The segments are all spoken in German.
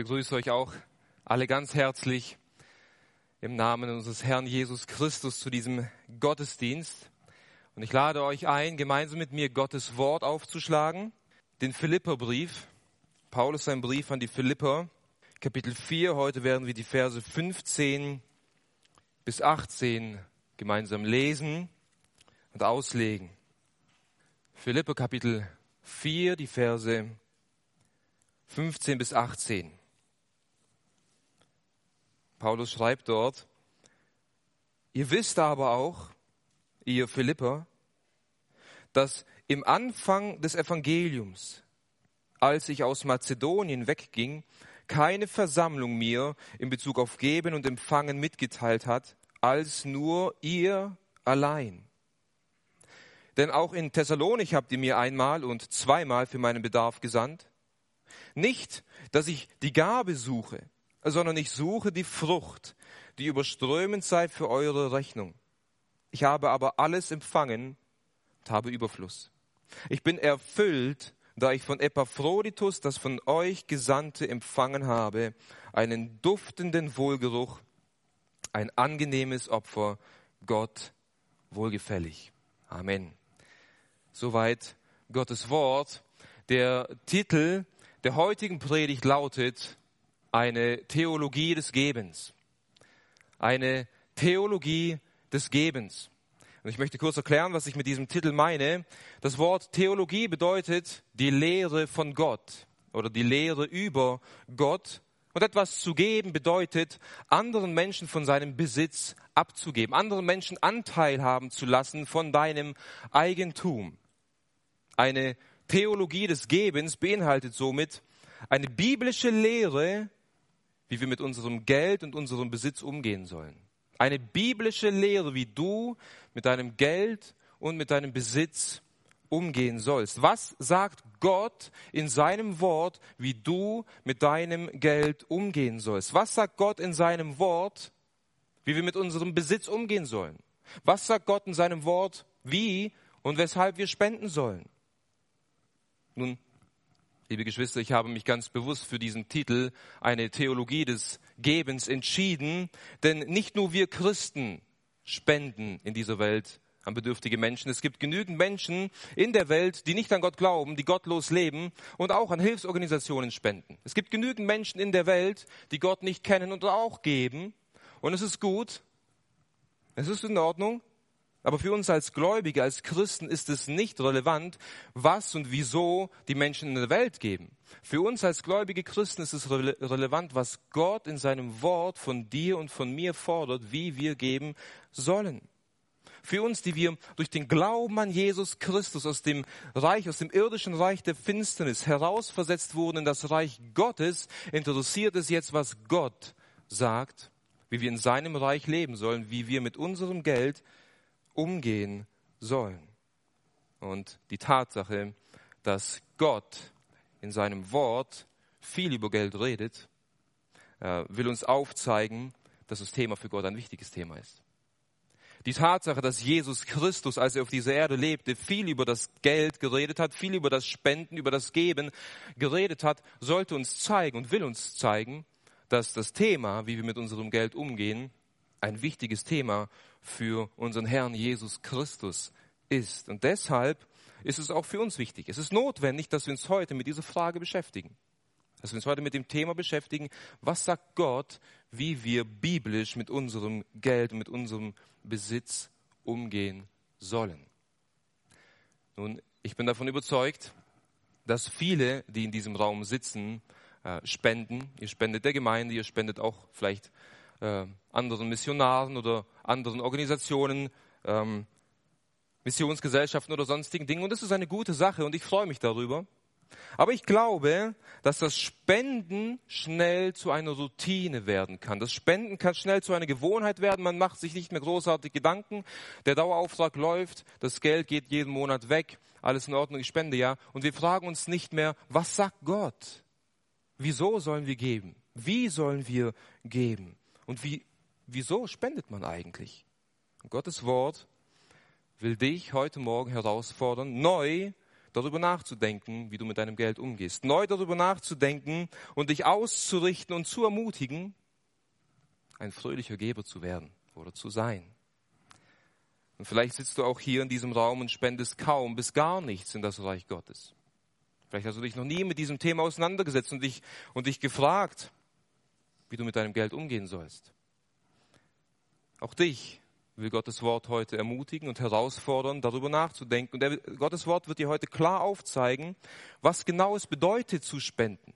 begrüße euch auch alle ganz herzlich im Namen unseres Herrn Jesus Christus zu diesem Gottesdienst. Und ich lade euch ein, gemeinsam mit mir Gottes Wort aufzuschlagen, den Philipperbrief. Paulus sein Brief an die Philipper, Kapitel 4. Heute werden wir die Verse 15 bis 18 gemeinsam lesen und auslegen. Philipper Kapitel 4, die Verse 15 bis 18. Paulus schreibt dort, ihr wisst aber auch, ihr Philipper, dass im Anfang des Evangeliums, als ich aus Mazedonien wegging, keine Versammlung mir in Bezug auf Geben und Empfangen mitgeteilt hat, als nur ihr allein. Denn auch in Thessalonik habt ihr mir einmal und zweimal für meinen Bedarf gesandt. Nicht, dass ich die Gabe suche, sondern ich suche die Frucht, die überströmend sei für eure Rechnung. Ich habe aber alles empfangen und habe Überfluss. Ich bin erfüllt, da ich von Epaphroditus das von euch Gesandte empfangen habe, einen duftenden Wohlgeruch, ein angenehmes Opfer, Gott wohlgefällig. Amen. Soweit Gottes Wort. Der Titel der heutigen Predigt lautet eine Theologie des Gebens. Eine Theologie des Gebens. Und ich möchte kurz erklären, was ich mit diesem Titel meine. Das Wort Theologie bedeutet die Lehre von Gott oder die Lehre über Gott. Und etwas zu geben bedeutet, anderen Menschen von seinem Besitz abzugeben, anderen Menschen Anteil haben zu lassen von deinem Eigentum. Eine Theologie des Gebens beinhaltet somit eine biblische Lehre wie wir mit unserem Geld und unserem Besitz umgehen sollen. Eine biblische Lehre, wie du mit deinem Geld und mit deinem Besitz umgehen sollst. Was sagt Gott in seinem Wort, wie du mit deinem Geld umgehen sollst? Was sagt Gott in seinem Wort, wie wir mit unserem Besitz umgehen sollen? Was sagt Gott in seinem Wort, wie und weshalb wir spenden sollen? Nun, Liebe Geschwister, ich habe mich ganz bewusst für diesen Titel eine Theologie des Gebens entschieden, denn nicht nur wir Christen spenden in dieser Welt an bedürftige Menschen. Es gibt genügend Menschen in der Welt, die nicht an Gott glauben, die gottlos leben und auch an Hilfsorganisationen spenden. Es gibt genügend Menschen in der Welt, die Gott nicht kennen und auch geben. Und es ist gut, es ist in Ordnung, aber für uns als Gläubige, als Christen ist es nicht relevant, was und wieso die Menschen in der Welt geben. Für uns als gläubige Christen ist es rele relevant, was Gott in seinem Wort von dir und von mir fordert, wie wir geben sollen. Für uns, die wir durch den Glauben an Jesus Christus aus dem Reich, aus dem irdischen Reich der Finsternis herausversetzt wurden in das Reich Gottes, interessiert es jetzt, was Gott sagt, wie wir in seinem Reich leben sollen, wie wir mit unserem Geld umgehen sollen. Und die Tatsache, dass Gott in seinem Wort viel über Geld redet, äh, will uns aufzeigen, dass das Thema für Gott ein wichtiges Thema ist. Die Tatsache, dass Jesus Christus, als er auf dieser Erde lebte, viel über das Geld geredet hat, viel über das Spenden, über das Geben geredet hat, sollte uns zeigen und will uns zeigen, dass das Thema, wie wir mit unserem Geld umgehen, ein wichtiges Thema für unseren Herrn Jesus Christus ist. Und deshalb ist es auch für uns wichtig. Es ist notwendig, dass wir uns heute mit dieser Frage beschäftigen. Dass wir uns heute mit dem Thema beschäftigen, was sagt Gott, wie wir biblisch mit unserem Geld und mit unserem Besitz umgehen sollen. Nun, ich bin davon überzeugt, dass viele, die in diesem Raum sitzen, äh, spenden. Ihr spendet der Gemeinde, ihr spendet auch vielleicht äh, anderen Missionaren oder anderen Organisationen, ähm, Missionsgesellschaften oder sonstigen Dingen. Und das ist eine gute Sache und ich freue mich darüber. Aber ich glaube, dass das Spenden schnell zu einer Routine werden kann. Das Spenden kann schnell zu einer Gewohnheit werden. Man macht sich nicht mehr großartig Gedanken. Der Dauerauftrag läuft, das Geld geht jeden Monat weg. Alles in Ordnung, ich spende ja. Und wir fragen uns nicht mehr, was sagt Gott? Wieso sollen wir geben? Wie sollen wir geben? Und wie, wieso spendet man eigentlich? Und Gottes Wort will dich heute Morgen herausfordern, neu darüber nachzudenken, wie du mit deinem Geld umgehst. Neu darüber nachzudenken und dich auszurichten und zu ermutigen, ein fröhlicher Geber zu werden oder zu sein. Und vielleicht sitzt du auch hier in diesem Raum und spendest kaum bis gar nichts in das Reich Gottes. Vielleicht hast du dich noch nie mit diesem Thema auseinandergesetzt und dich, und dich gefragt, wie du mit deinem Geld umgehen sollst. Auch dich will Gottes Wort heute ermutigen und herausfordern, darüber nachzudenken. Und der, Gottes Wort wird dir heute klar aufzeigen, was genau es bedeutet zu spenden,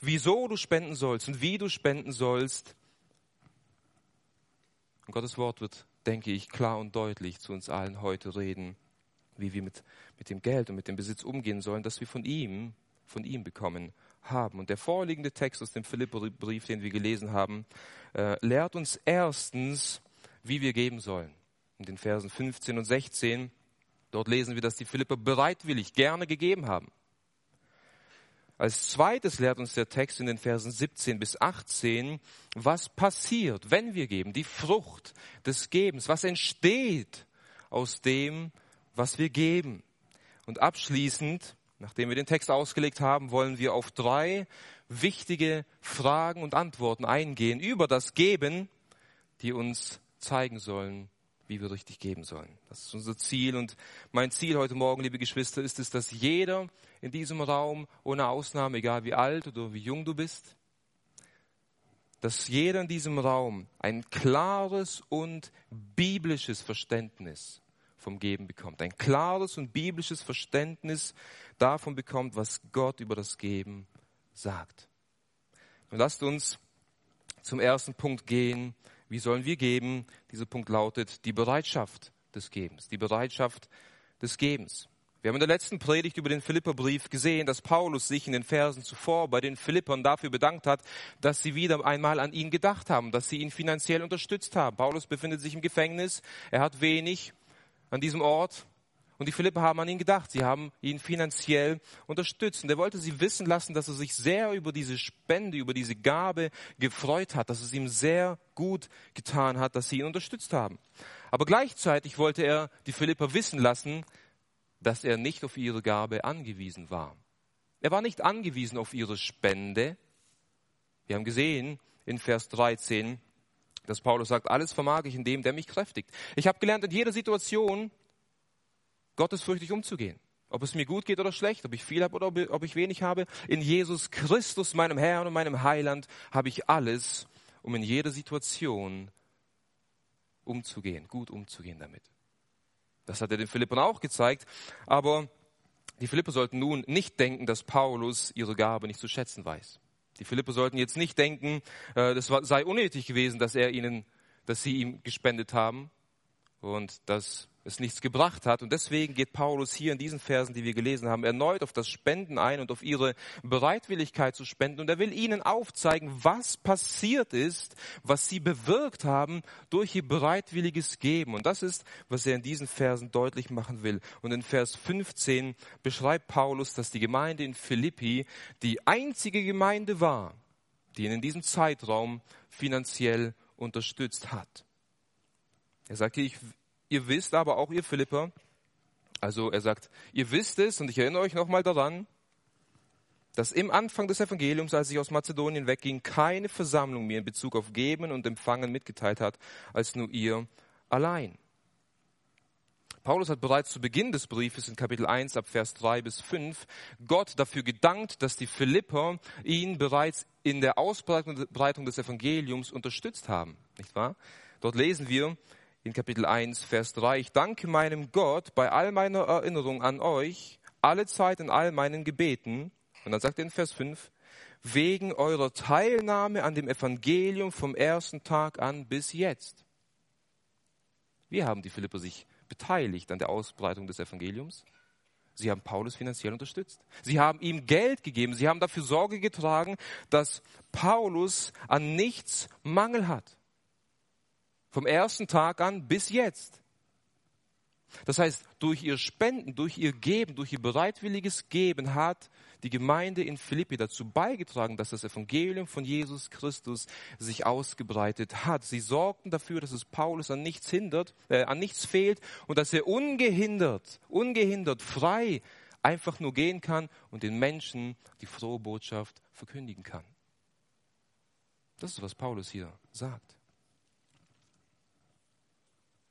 wieso du spenden sollst und wie du spenden sollst. Und Gottes Wort wird, denke ich, klar und deutlich zu uns allen heute reden, wie wir mit, mit dem Geld und mit dem Besitz umgehen sollen, das wir von ihm, von ihm bekommen haben. Und der vorliegende Text aus dem Philipperbrief, den wir gelesen haben, äh, lehrt uns erstens, wie wir geben sollen. In den Versen 15 und 16, dort lesen wir, dass die Philipper bereitwillig gerne gegeben haben. Als zweites lehrt uns der Text in den Versen 17 bis 18, was passiert, wenn wir geben, die Frucht des Gebens, was entsteht aus dem, was wir geben. Und abschließend, nachdem wir den Text ausgelegt haben, wollen wir auf drei wichtige Fragen und Antworten eingehen über das Geben, die uns zeigen sollen, wie wir richtig geben sollen. Das ist unser Ziel. Und mein Ziel heute Morgen, liebe Geschwister, ist es, dass jeder in diesem Raum, ohne Ausnahme, egal wie alt oder wie jung du bist, dass jeder in diesem Raum ein klares und biblisches Verständnis vom Geben bekommt. Ein klares und biblisches Verständnis davon bekommt, was Gott über das Geben sagt. Und lasst uns zum ersten Punkt gehen, wie sollen wir geben? Dieser Punkt lautet die Bereitschaft des Gebens. Die Bereitschaft des Gebens. Wir haben in der letzten Predigt über den Philipperbrief gesehen, dass Paulus sich in den Versen zuvor bei den Philippern dafür bedankt hat, dass sie wieder einmal an ihn gedacht haben, dass sie ihn finanziell unterstützt haben. Paulus befindet sich im Gefängnis, er hat wenig an diesem Ort, und die Philipper haben an ihn gedacht. Sie haben ihn finanziell unterstützt. Und er wollte sie wissen lassen, dass er sich sehr über diese Spende, über diese Gabe gefreut hat, dass es ihm sehr gut getan hat, dass sie ihn unterstützt haben. Aber gleichzeitig wollte er die Philipper wissen lassen, dass er nicht auf ihre Gabe angewiesen war. Er war nicht angewiesen auf ihre Spende. Wir haben gesehen in Vers 13, dass Paulus sagt, alles vermag ich in dem, der mich kräftigt. Ich habe gelernt, in jeder Situation gottesfürchtig umzugehen. Ob es mir gut geht oder schlecht, ob ich viel habe oder ob ich wenig habe. In Jesus Christus, meinem Herrn und meinem Heiland, habe ich alles, um in jeder Situation umzugehen, gut umzugehen damit. Das hat er den Philippern auch gezeigt. Aber die Philipper sollten nun nicht denken, dass Paulus ihre Gabe nicht zu schätzen weiß. Die Philipper sollten jetzt nicht denken, äh, das sei unnötig gewesen, dass er ihnen, dass sie ihm gespendet haben und dass es nichts gebracht hat. Und deswegen geht Paulus hier in diesen Versen, die wir gelesen haben, erneut auf das Spenden ein und auf ihre Bereitwilligkeit zu spenden. Und er will ihnen aufzeigen, was passiert ist, was sie bewirkt haben durch ihr bereitwilliges Geben. Und das ist, was er in diesen Versen deutlich machen will. Und in Vers 15 beschreibt Paulus, dass die Gemeinde in Philippi die einzige Gemeinde war, die ihn in diesem Zeitraum finanziell unterstützt hat. Er sagt ich, Ihr wisst aber auch, ihr Philipper, also er sagt, ihr wisst es, und ich erinnere euch nochmal daran, dass im Anfang des Evangeliums, als ich aus Mazedonien wegging, keine Versammlung mir in Bezug auf Geben und Empfangen mitgeteilt hat, als nur ihr allein. Paulus hat bereits zu Beginn des Briefes in Kapitel 1 ab Vers 3 bis 5 Gott dafür gedankt, dass die Philipper ihn bereits in der Ausbreitung des Evangeliums unterstützt haben. Nicht wahr? Dort lesen wir, in Kapitel 1, Vers 3, ich danke meinem Gott bei all meiner Erinnerung an euch, alle Zeit in all meinen Gebeten. Und dann sagt er in Vers 5, wegen eurer Teilnahme an dem Evangelium vom ersten Tag an bis jetzt. Wie haben die Philipper sich beteiligt an der Ausbreitung des Evangeliums? Sie haben Paulus finanziell unterstützt. Sie haben ihm Geld gegeben. Sie haben dafür Sorge getragen, dass Paulus an nichts Mangel hat. Vom ersten Tag an bis jetzt. Das heißt, durch ihr Spenden, durch ihr Geben, durch ihr bereitwilliges Geben hat die Gemeinde in Philippi dazu beigetragen, dass das Evangelium von Jesus Christus sich ausgebreitet hat. Sie sorgten dafür, dass es Paulus an nichts hindert, äh, an nichts fehlt und dass er ungehindert, ungehindert, frei einfach nur gehen kann und den Menschen die frohe Botschaft verkündigen kann. Das ist, was Paulus hier sagt.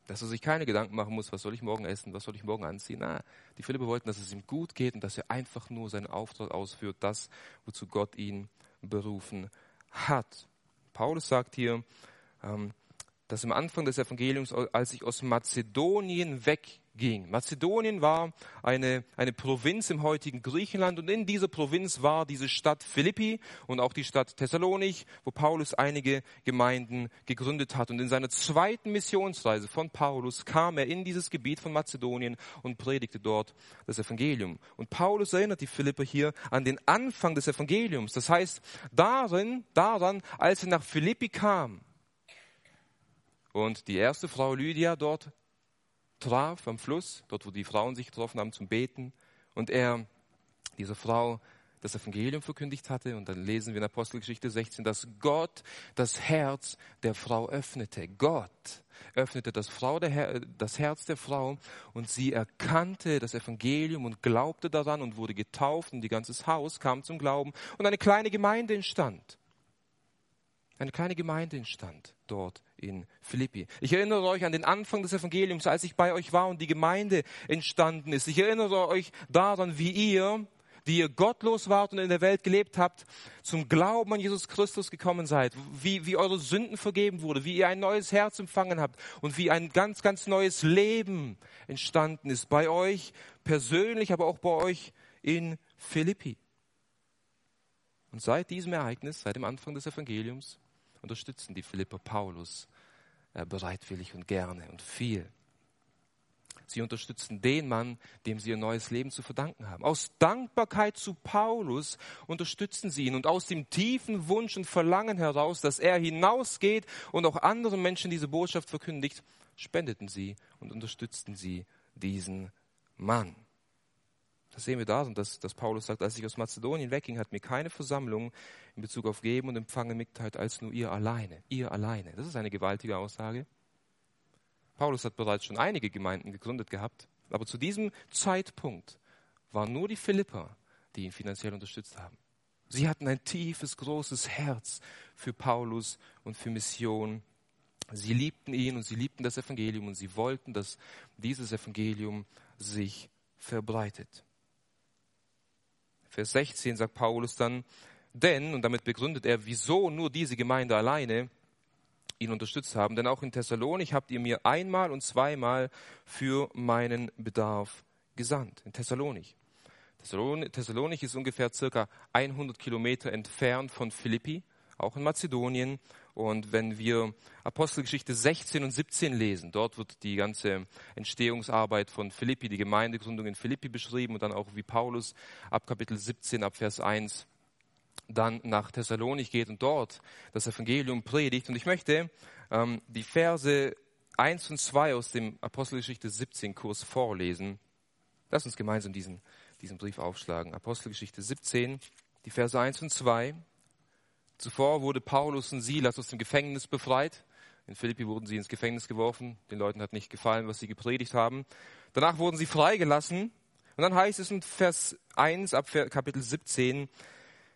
Dass er sich keine Gedanken machen muss, was soll ich morgen essen, was soll ich morgen anziehen. Na, die Philippe wollten, dass es ihm gut geht und dass er einfach nur seinen Auftrag ausführt, das, wozu Gott ihn berufen hat. Paulus sagt hier, ähm, dass am Anfang des Evangeliums, als ich aus Mazedonien wegging, Mazedonien war eine, eine Provinz im heutigen Griechenland und in dieser Provinz war diese Stadt Philippi und auch die Stadt Thessalonich, wo Paulus einige Gemeinden gegründet hat. Und in seiner zweiten Missionsreise von Paulus kam er in dieses Gebiet von Mazedonien und predigte dort das Evangelium. Und Paulus erinnert die Philipper hier an den Anfang des Evangeliums. Das heißt, darin, daran, als er nach Philippi kam, und die erste Frau Lydia dort traf am Fluss, dort wo die Frauen sich getroffen haben zum Beten. Und er dieser Frau das Evangelium verkündigt hatte. Und dann lesen wir in Apostelgeschichte 16, dass Gott das Herz der Frau öffnete. Gott öffnete das, Frau der, das Herz der Frau und sie erkannte das Evangelium und glaubte daran und wurde getauft und die ganze Haus kam zum Glauben und eine kleine Gemeinde entstand. Eine kleine Gemeinde entstand dort in Philippi. Ich erinnere euch an den Anfang des Evangeliums, als ich bei euch war und die Gemeinde entstanden ist. Ich erinnere euch daran, wie ihr, die ihr gottlos wart und in der Welt gelebt habt, zum Glauben an Jesus Christus gekommen seid, wie, wie eure Sünden vergeben wurde, wie ihr ein neues Herz empfangen habt und wie ein ganz, ganz neues Leben entstanden ist bei euch persönlich, aber auch bei euch in Philippi. Und seit diesem Ereignis, seit dem Anfang des Evangeliums, unterstützen die Philipper Paulus äh, bereitwillig und gerne und viel. Sie unterstützen den Mann, dem sie ihr neues Leben zu verdanken haben. Aus Dankbarkeit zu Paulus unterstützen sie ihn und aus dem tiefen Wunsch und Verlangen heraus, dass er hinausgeht und auch anderen Menschen diese Botschaft verkündigt, spendeten sie und unterstützten sie diesen Mann. Das sehen wir darin, dass, dass Paulus sagt, als ich aus Mazedonien wegging, hat mir keine Versammlung in Bezug auf Geben und Empfangen mitgeteilt als nur ihr alleine. Ihr alleine. Das ist eine gewaltige Aussage. Paulus hat bereits schon einige Gemeinden gegründet gehabt, aber zu diesem Zeitpunkt waren nur die Philipper, die ihn finanziell unterstützt haben. Sie hatten ein tiefes, großes Herz für Paulus und für Mission. Sie liebten ihn und sie liebten das Evangelium und sie wollten, dass dieses Evangelium sich verbreitet. Vers 16 sagt Paulus dann, denn, und damit begründet er, wieso nur diese Gemeinde alleine ihn unterstützt haben, denn auch in Thessalonik habt ihr mir einmal und zweimal für meinen Bedarf gesandt. In Thessalonik. Thessalonik ist ungefähr circa 100 Kilometer entfernt von Philippi, auch in Mazedonien. Und wenn wir Apostelgeschichte 16 und 17 lesen, dort wird die ganze Entstehungsarbeit von Philippi, die Gemeindegründung in Philippi beschrieben und dann auch wie Paulus ab Kapitel 17, ab Vers 1 dann nach Thessalonik geht und dort das Evangelium predigt. Und ich möchte ähm, die Verse 1 und 2 aus dem Apostelgeschichte 17 Kurs vorlesen. Lass uns gemeinsam diesen, diesen Brief aufschlagen. Apostelgeschichte 17, die Verse 1 und 2. Zuvor wurde Paulus und Silas aus dem Gefängnis befreit. In Philippi wurden sie ins Gefängnis geworfen. Den Leuten hat nicht gefallen, was sie gepredigt haben. Danach wurden sie freigelassen. Und dann heißt es in Vers 1 ab Kapitel 17,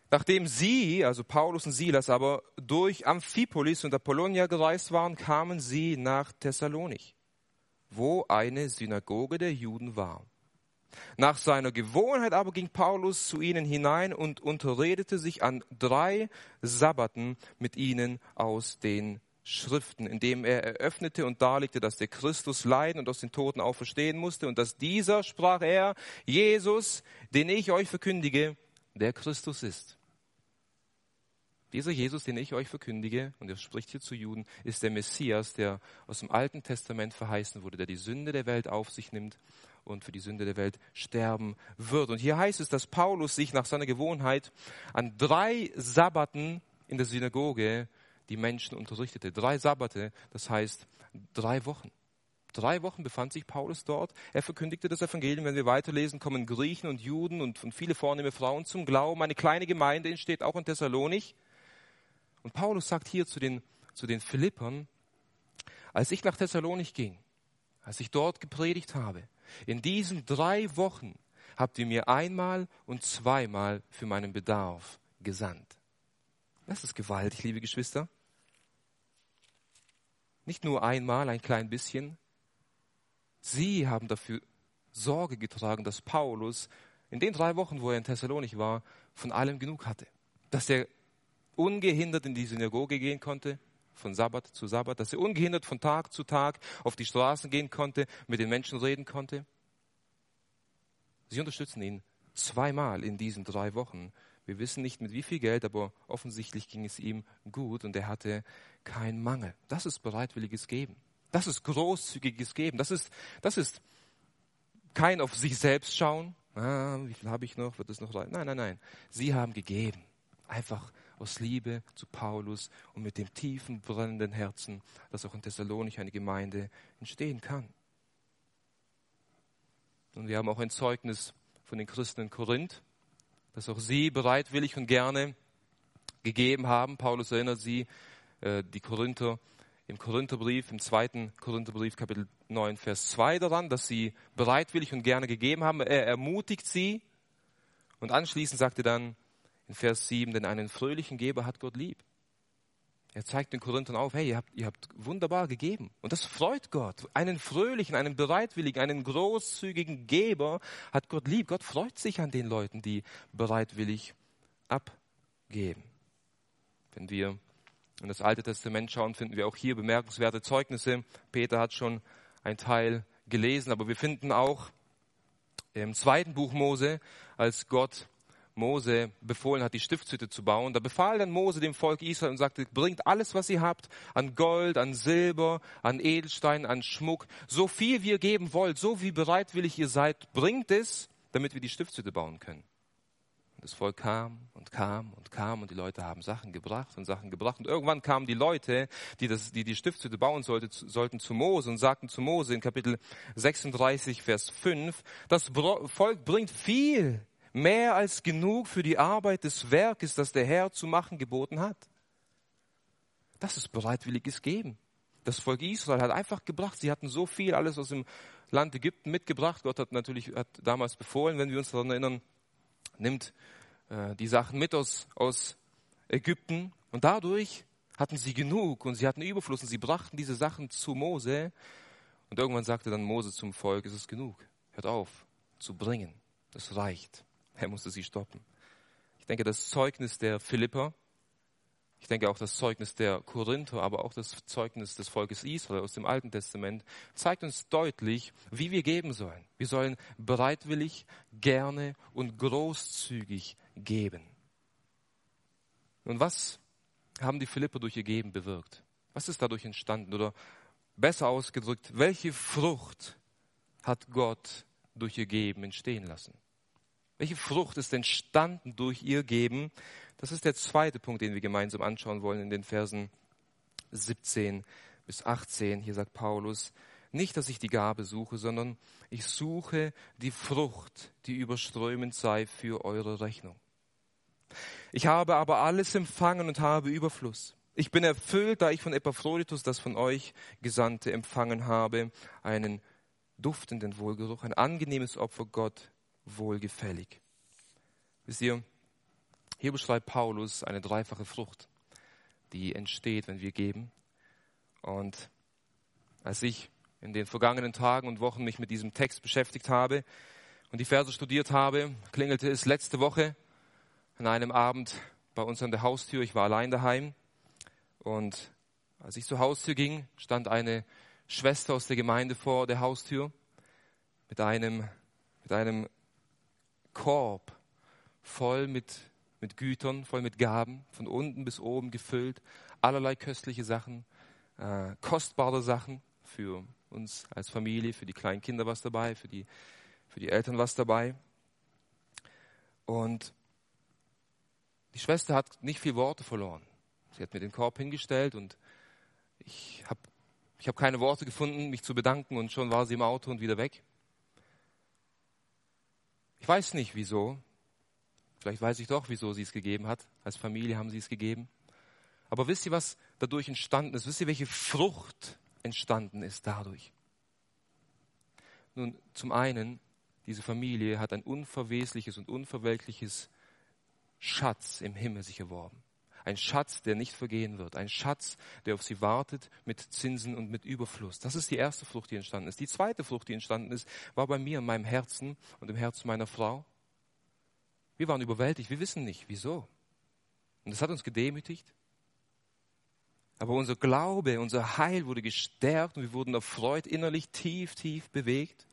nachdem sie, also Paulus und Silas, aber durch Amphipolis und Apollonia gereist waren, kamen sie nach Thessalonich, wo eine Synagoge der Juden war. Nach seiner Gewohnheit aber ging Paulus zu ihnen hinein und unterredete sich an drei Sabbaten mit ihnen aus den Schriften, indem er eröffnete und darlegte, dass der Christus leiden und aus den Toten auferstehen musste und dass dieser, sprach er, Jesus, den ich euch verkündige, der Christus ist. Dieser Jesus, den ich euch verkündige, und er spricht hier zu Juden, ist der Messias, der aus dem Alten Testament verheißen wurde, der die Sünde der Welt auf sich nimmt und für die Sünde der Welt sterben wird. Und hier heißt es, dass Paulus sich nach seiner Gewohnheit an drei Sabbaten in der Synagoge die Menschen unterrichtete. Drei Sabbate, das heißt drei Wochen. Drei Wochen befand sich Paulus dort. Er verkündigte das Evangelium. Wenn wir weiterlesen, kommen Griechen und Juden und, viele vornehme Frauen zum Glauben. Eine kleine Gemeinde entsteht auch in Thessalonik. Und Paulus sagt hier zu den, zu den Philippern, als ich nach Thessalonik ging, als ich dort gepredigt habe, in diesen drei Wochen habt ihr mir einmal und zweimal für meinen Bedarf gesandt. Das ist gewaltig, liebe Geschwister. Nicht nur einmal, ein klein bisschen. Sie haben dafür Sorge getragen, dass Paulus in den drei Wochen, wo er in Thessalonik war, von allem genug hatte. Dass er ungehindert in die Synagoge gehen konnte, von Sabbat zu Sabbat, dass er ungehindert von Tag zu Tag auf die Straßen gehen konnte, mit den Menschen reden konnte. Sie unterstützen ihn zweimal in diesen drei Wochen. Wir wissen nicht mit wie viel Geld, aber offensichtlich ging es ihm gut und er hatte keinen Mangel. Das ist bereitwilliges Geben. Das ist großzügiges Geben. Das ist, das ist kein auf sich selbst schauen. Ah, wie viel habe ich noch? Wird es noch rein? Nein, nein, nein. Sie haben gegeben. Einfach aus Liebe zu Paulus und mit dem tiefen, brennenden Herzen, dass auch in Thessalonich eine Gemeinde entstehen kann. Und wir haben auch ein Zeugnis von den Christen in Korinth, dass auch sie bereitwillig und gerne gegeben haben. Paulus erinnert sie, äh, die Korinther, im Korintherbrief, im zweiten Korintherbrief, Kapitel 9, Vers 2 daran, dass sie bereitwillig und gerne gegeben haben. Er ermutigt sie und anschließend sagt er dann, in Vers 7, denn einen fröhlichen Geber hat Gott lieb. Er zeigt den Korinthern auf, hey, ihr habt, ihr habt wunderbar gegeben. Und das freut Gott. Einen fröhlichen, einen bereitwilligen, einen großzügigen Geber hat Gott lieb. Gott freut sich an den Leuten, die bereitwillig abgeben. Wenn wir in das Alte Testament schauen, finden wir auch hier bemerkenswerte Zeugnisse. Peter hat schon ein Teil gelesen, aber wir finden auch im zweiten Buch Mose, als Gott Mose befohlen hat, die Stiftshütte zu bauen. Da befahl dann Mose dem Volk Israel und sagte, bringt alles, was ihr habt, an Gold, an Silber, an Edelstein, an Schmuck, so viel wie ihr geben wollt, so wie bereitwillig ihr seid, bringt es, damit wir die Stiftshütte bauen können. Und das Volk kam und kam und kam und die Leute haben Sachen gebracht und Sachen gebracht. Und irgendwann kamen die Leute, die das, die, die Stiftshütte bauen sollte, sollten zu Mose und sagten zu Mose in Kapitel 36, Vers 5, das Volk bringt viel mehr als genug für die Arbeit des Werkes, das der Herr zu machen geboten hat. Das ist bereitwilliges Geben. Das Volk Israel hat einfach gebracht. Sie hatten so viel alles aus dem Land Ägypten mitgebracht. Gott hat natürlich hat damals befohlen, wenn wir uns daran erinnern, nimmt äh, die Sachen mit aus, aus Ägypten. Und dadurch hatten sie genug und sie hatten Überfluss und sie brachten diese Sachen zu Mose. Und irgendwann sagte dann Mose zum Volk, es ist genug. Hört auf zu bringen. Das reicht. Er musste sie stoppen. Ich denke, das Zeugnis der Philipper, ich denke auch das Zeugnis der Korinther, aber auch das Zeugnis des Volkes Israel aus dem Alten Testament zeigt uns deutlich, wie wir geben sollen. Wir sollen bereitwillig, gerne und großzügig geben. Und was haben die Philipper durch ihr Geben bewirkt? Was ist dadurch entstanden? Oder besser ausgedrückt, welche Frucht hat Gott durch ihr Geben entstehen lassen? Welche Frucht ist entstanden durch ihr Geben? Das ist der zweite Punkt, den wir gemeinsam anschauen wollen in den Versen 17 bis 18. Hier sagt Paulus, nicht, dass ich die Gabe suche, sondern ich suche die Frucht, die überströmend sei für eure Rechnung. Ich habe aber alles empfangen und habe Überfluss. Ich bin erfüllt, da ich von Epaphroditus, das von euch Gesandte, empfangen habe, einen duftenden Wohlgeruch, ein angenehmes Opfer Gott, wohlgefällig. Wisst ihr, hier beschreibt Paulus eine dreifache Frucht, die entsteht, wenn wir geben. Und als ich in den vergangenen Tagen und Wochen mich mit diesem Text beschäftigt habe und die Verse studiert habe, klingelte es letzte Woche an einem Abend bei uns an der Haustür. Ich war allein daheim und als ich zur Haustür ging, stand eine Schwester aus der Gemeinde vor der Haustür mit einem, mit einem Korb voll mit, mit Gütern, voll mit Gaben, von unten bis oben gefüllt, allerlei köstliche Sachen, äh, kostbare Sachen für uns als Familie, für die kleinen Kinder was dabei, für die, für die Eltern was dabei. Und die Schwester hat nicht viel Worte verloren. Sie hat mir den Korb hingestellt und ich habe ich hab keine Worte gefunden, mich zu bedanken und schon war sie im Auto und wieder weg. Ich weiß nicht wieso. Vielleicht weiß ich doch, wieso sie es gegeben hat. Als Familie haben sie es gegeben. Aber wisst ihr, was dadurch entstanden ist? Wisst ihr, welche Frucht entstanden ist dadurch? Nun, zum einen diese Familie hat ein unverwesliches und unverwelkliches Schatz im Himmel sich erworben. Ein Schatz, der nicht vergehen wird. Ein Schatz, der auf sie wartet mit Zinsen und mit Überfluss. Das ist die erste Frucht, die entstanden ist. Die zweite Frucht, die entstanden ist, war bei mir in meinem Herzen und im Herzen meiner Frau. Wir waren überwältigt. Wir wissen nicht, wieso. Und das hat uns gedemütigt. Aber unser Glaube, unser Heil wurde gestärkt und wir wurden erfreut, innerlich tief, tief bewegt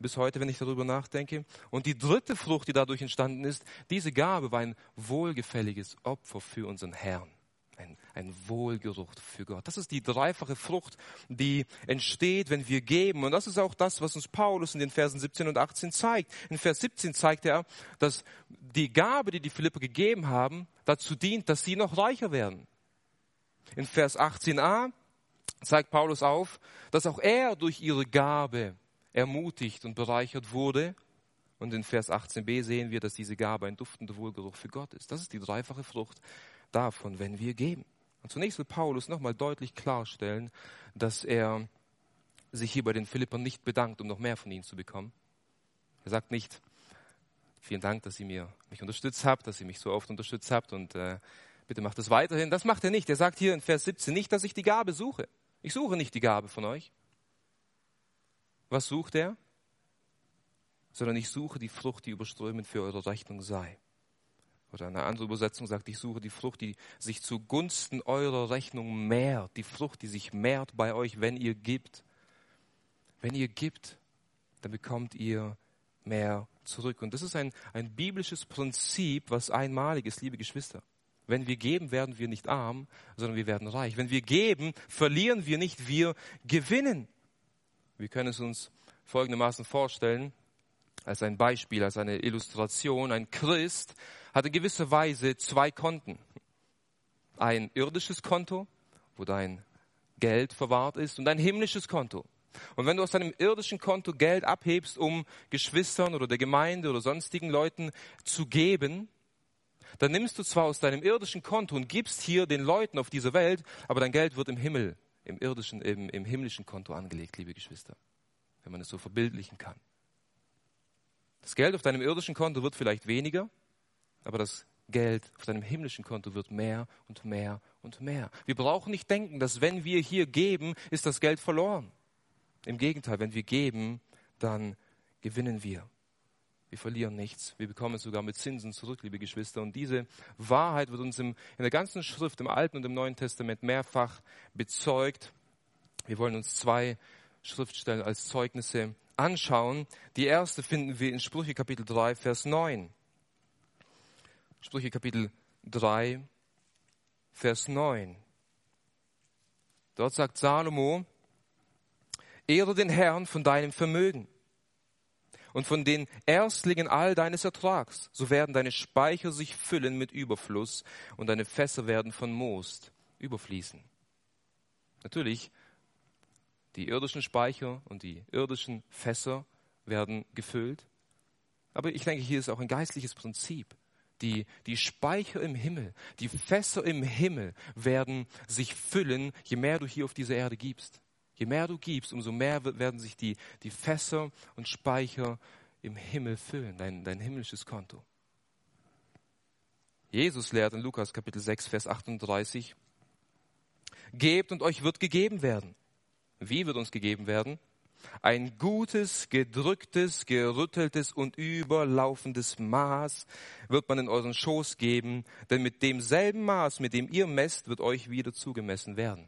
bis heute, wenn ich darüber nachdenke. Und die dritte Frucht, die dadurch entstanden ist, diese Gabe war ein wohlgefälliges Opfer für unseren Herrn. Ein, ein Wohlgeruch für Gott. Das ist die dreifache Frucht, die entsteht, wenn wir geben. Und das ist auch das, was uns Paulus in den Versen 17 und 18 zeigt. In Vers 17 zeigt er, dass die Gabe, die die Philippe gegeben haben, dazu dient, dass sie noch reicher werden. In Vers 18a zeigt Paulus auf, dass auch er durch ihre Gabe ermutigt und bereichert wurde. Und in Vers 18b sehen wir, dass diese Gabe ein duftender Wohlgeruch für Gott ist. Das ist die dreifache Frucht davon, wenn wir geben. Und zunächst will Paulus nochmal deutlich klarstellen, dass er sich hier bei den Philippern nicht bedankt, um noch mehr von ihnen zu bekommen. Er sagt nicht, vielen Dank, dass ihr mir, mich unterstützt habt, dass ihr mich so oft unterstützt habt und äh, bitte macht es weiterhin. Das macht er nicht. Er sagt hier in Vers 17 nicht, dass ich die Gabe suche. Ich suche nicht die Gabe von euch. Was sucht er? Sondern ich suche die Frucht, die überströmend für eure Rechnung sei. Oder eine andere Übersetzung sagt, ich suche die Frucht, die sich zugunsten eurer Rechnung mehrt. Die Frucht, die sich mehrt bei euch, wenn ihr gibt. Wenn ihr gibt, dann bekommt ihr mehr zurück. Und das ist ein, ein biblisches Prinzip, was einmalig ist, liebe Geschwister. Wenn wir geben, werden wir nicht arm, sondern wir werden reich. Wenn wir geben, verlieren wir nicht, wir gewinnen. Wir können es uns folgendermaßen vorstellen, als ein Beispiel, als eine Illustration. Ein Christ hat in gewisser Weise zwei Konten. Ein irdisches Konto, wo dein Geld verwahrt ist, und ein himmlisches Konto. Und wenn du aus deinem irdischen Konto Geld abhebst, um Geschwistern oder der Gemeinde oder sonstigen Leuten zu geben, dann nimmst du zwar aus deinem irdischen Konto und gibst hier den Leuten auf dieser Welt, aber dein Geld wird im Himmel im irdischen, im, im himmlischen Konto angelegt, liebe Geschwister. Wenn man es so verbildlichen kann. Das Geld auf deinem irdischen Konto wird vielleicht weniger, aber das Geld auf deinem himmlischen Konto wird mehr und mehr und mehr. Wir brauchen nicht denken, dass wenn wir hier geben, ist das Geld verloren. Im Gegenteil, wenn wir geben, dann gewinnen wir. Wir verlieren nichts. Wir bekommen es sogar mit Zinsen zurück, liebe Geschwister. Und diese Wahrheit wird uns im, in der ganzen Schrift, im Alten und im Neuen Testament mehrfach bezeugt. Wir wollen uns zwei Schriftstellen als Zeugnisse anschauen. Die erste finden wir in Sprüche Kapitel 3, Vers 9. Sprüche Kapitel 3, Vers 9. Dort sagt Salomo, Ehre den Herrn von deinem Vermögen und von den Erstlingen all deines Ertrags. So werden deine Speicher sich füllen mit Überfluss und deine Fässer werden von Most überfließen. Natürlich, die irdischen Speicher und die irdischen Fässer werden gefüllt. Aber ich denke, hier ist auch ein geistliches Prinzip. Die, die Speicher im Himmel, die Fässer im Himmel werden sich füllen, je mehr du hier auf dieser Erde gibst. Je mehr du gibst, umso mehr werden sich die, die Fässer und Speicher im Himmel füllen, dein, dein himmlisches Konto. Jesus lehrt in Lukas Kapitel 6, Vers 38, Gebt und euch wird gegeben werden. Wie wird uns gegeben werden? Ein gutes, gedrücktes, gerütteltes und überlaufendes Maß wird man in euren Schoß geben, denn mit demselben Maß, mit dem ihr messt, wird euch wieder zugemessen werden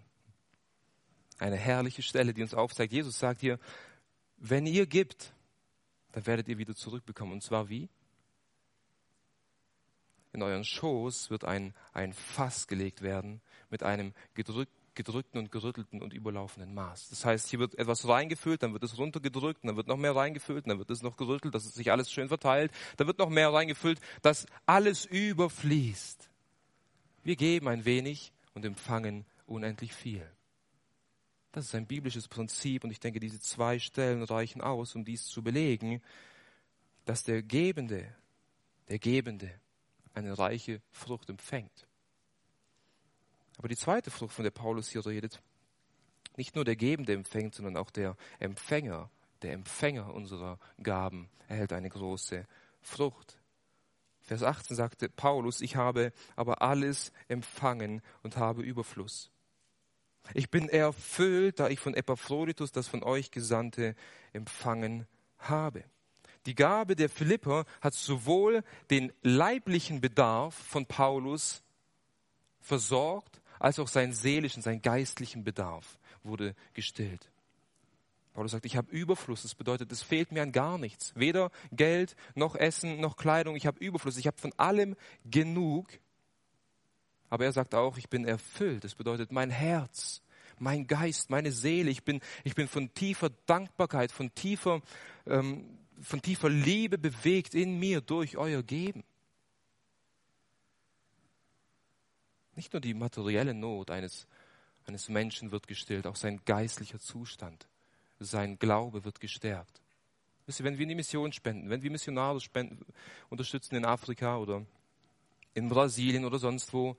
eine herrliche Stelle, die uns aufzeigt. Jesus sagt hier, wenn ihr gibt, dann werdet ihr wieder zurückbekommen. Und zwar wie? In euren Schoß wird ein, ein Fass gelegt werden mit einem gedrück, gedrückten und gerüttelten und überlaufenden Maß. Das heißt, hier wird etwas reingefüllt, dann wird es runtergedrückt, dann wird noch mehr reingefüllt, dann wird es noch gerüttelt, dass es sich alles schön verteilt, dann wird noch mehr reingefüllt, dass alles überfließt. Wir geben ein wenig und empfangen unendlich viel. Das ist ein biblisches Prinzip und ich denke, diese zwei Stellen reichen aus, um dies zu belegen, dass der Gebende, der Gebende eine reiche Frucht empfängt. Aber die zweite Frucht, von der Paulus hier redet, nicht nur der Gebende empfängt, sondern auch der Empfänger der Empfänger unserer Gaben, erhält eine große Frucht. Vers 18 sagte Paulus, ich habe aber alles empfangen und habe Überfluss. Ich bin erfüllt, da ich von Epaphroditus das von euch Gesandte empfangen habe. Die Gabe der Philipper hat sowohl den leiblichen Bedarf von Paulus versorgt, als auch seinen seelischen, seinen geistlichen Bedarf wurde gestillt. Paulus sagt, ich habe Überfluss. Das bedeutet, es fehlt mir an gar nichts. Weder Geld, noch Essen, noch Kleidung. Ich habe Überfluss. Ich habe von allem genug. Aber er sagt auch, ich bin erfüllt. Das bedeutet, mein Herz, mein Geist, meine Seele, ich bin, ich bin von tiefer Dankbarkeit, von tiefer, ähm, von tiefer Liebe bewegt in mir durch euer Geben. Nicht nur die materielle Not eines, eines Menschen wird gestillt, auch sein geistlicher Zustand sein Glaube wird gestärkt. Wisst ihr, wenn wir in die Mission spenden, wenn wir Missionare spenden, unterstützen in Afrika oder in Brasilien oder sonst wo,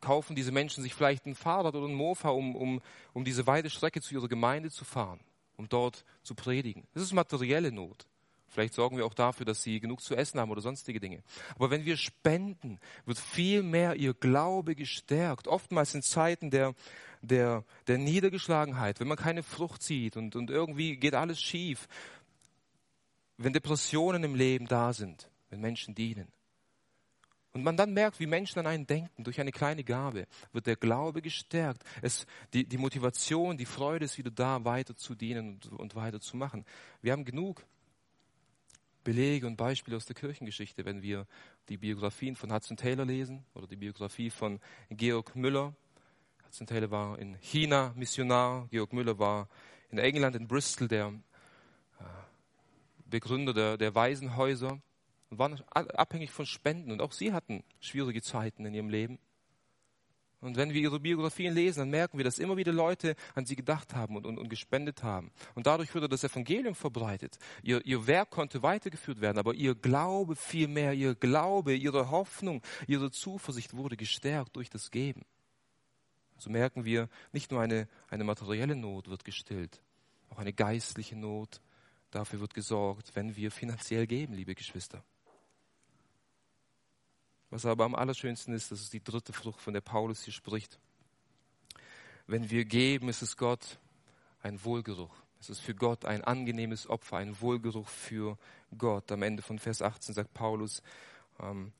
kaufen diese Menschen sich vielleicht ein Fahrrad oder ein Mofa, um, um, um diese weite Strecke zu ihrer Gemeinde zu fahren, um dort zu predigen. Das ist materielle Not. Vielleicht sorgen wir auch dafür, dass sie genug zu essen haben oder sonstige Dinge. Aber wenn wir spenden, wird viel mehr ihr Glaube gestärkt. Oftmals in Zeiten der, der, der Niedergeschlagenheit, wenn man keine Frucht sieht und, und irgendwie geht alles schief, wenn Depressionen im Leben da sind, wenn Menschen dienen. Und man dann merkt, wie Menschen an einen denken, durch eine kleine Gabe wird der Glaube gestärkt. Es, die, die Motivation, die Freude ist wieder da, weiter zu dienen und, und weiter zu machen. Wir haben genug Belege und Beispiele aus der Kirchengeschichte, wenn wir die Biografien von Hudson Taylor lesen oder die Biografie von Georg Müller. Hudson Taylor war in China Missionar, Georg Müller war in England, in Bristol, der äh, Begründer der, der Waisenhäuser und waren abhängig von Spenden. Und auch sie hatten schwierige Zeiten in ihrem Leben. Und wenn wir ihre Biografien lesen, dann merken wir, dass immer wieder Leute an sie gedacht haben und, und, und gespendet haben. Und dadurch wurde das Evangelium verbreitet. Ihr, ihr Werk konnte weitergeführt werden, aber ihr Glaube vielmehr, ihr Glaube, ihre Hoffnung, ihre Zuversicht wurde gestärkt durch das Geben. So merken wir, nicht nur eine, eine materielle Not wird gestillt, auch eine geistliche Not. Dafür wird gesorgt, wenn wir finanziell geben, liebe Geschwister. Was aber am allerschönsten ist, das ist die dritte Frucht, von der Paulus hier spricht. Wenn wir geben, ist es Gott ein Wohlgeruch. Es ist für Gott ein angenehmes Opfer, ein Wohlgeruch für Gott. Am Ende von Vers 18 sagt Paulus, ähm,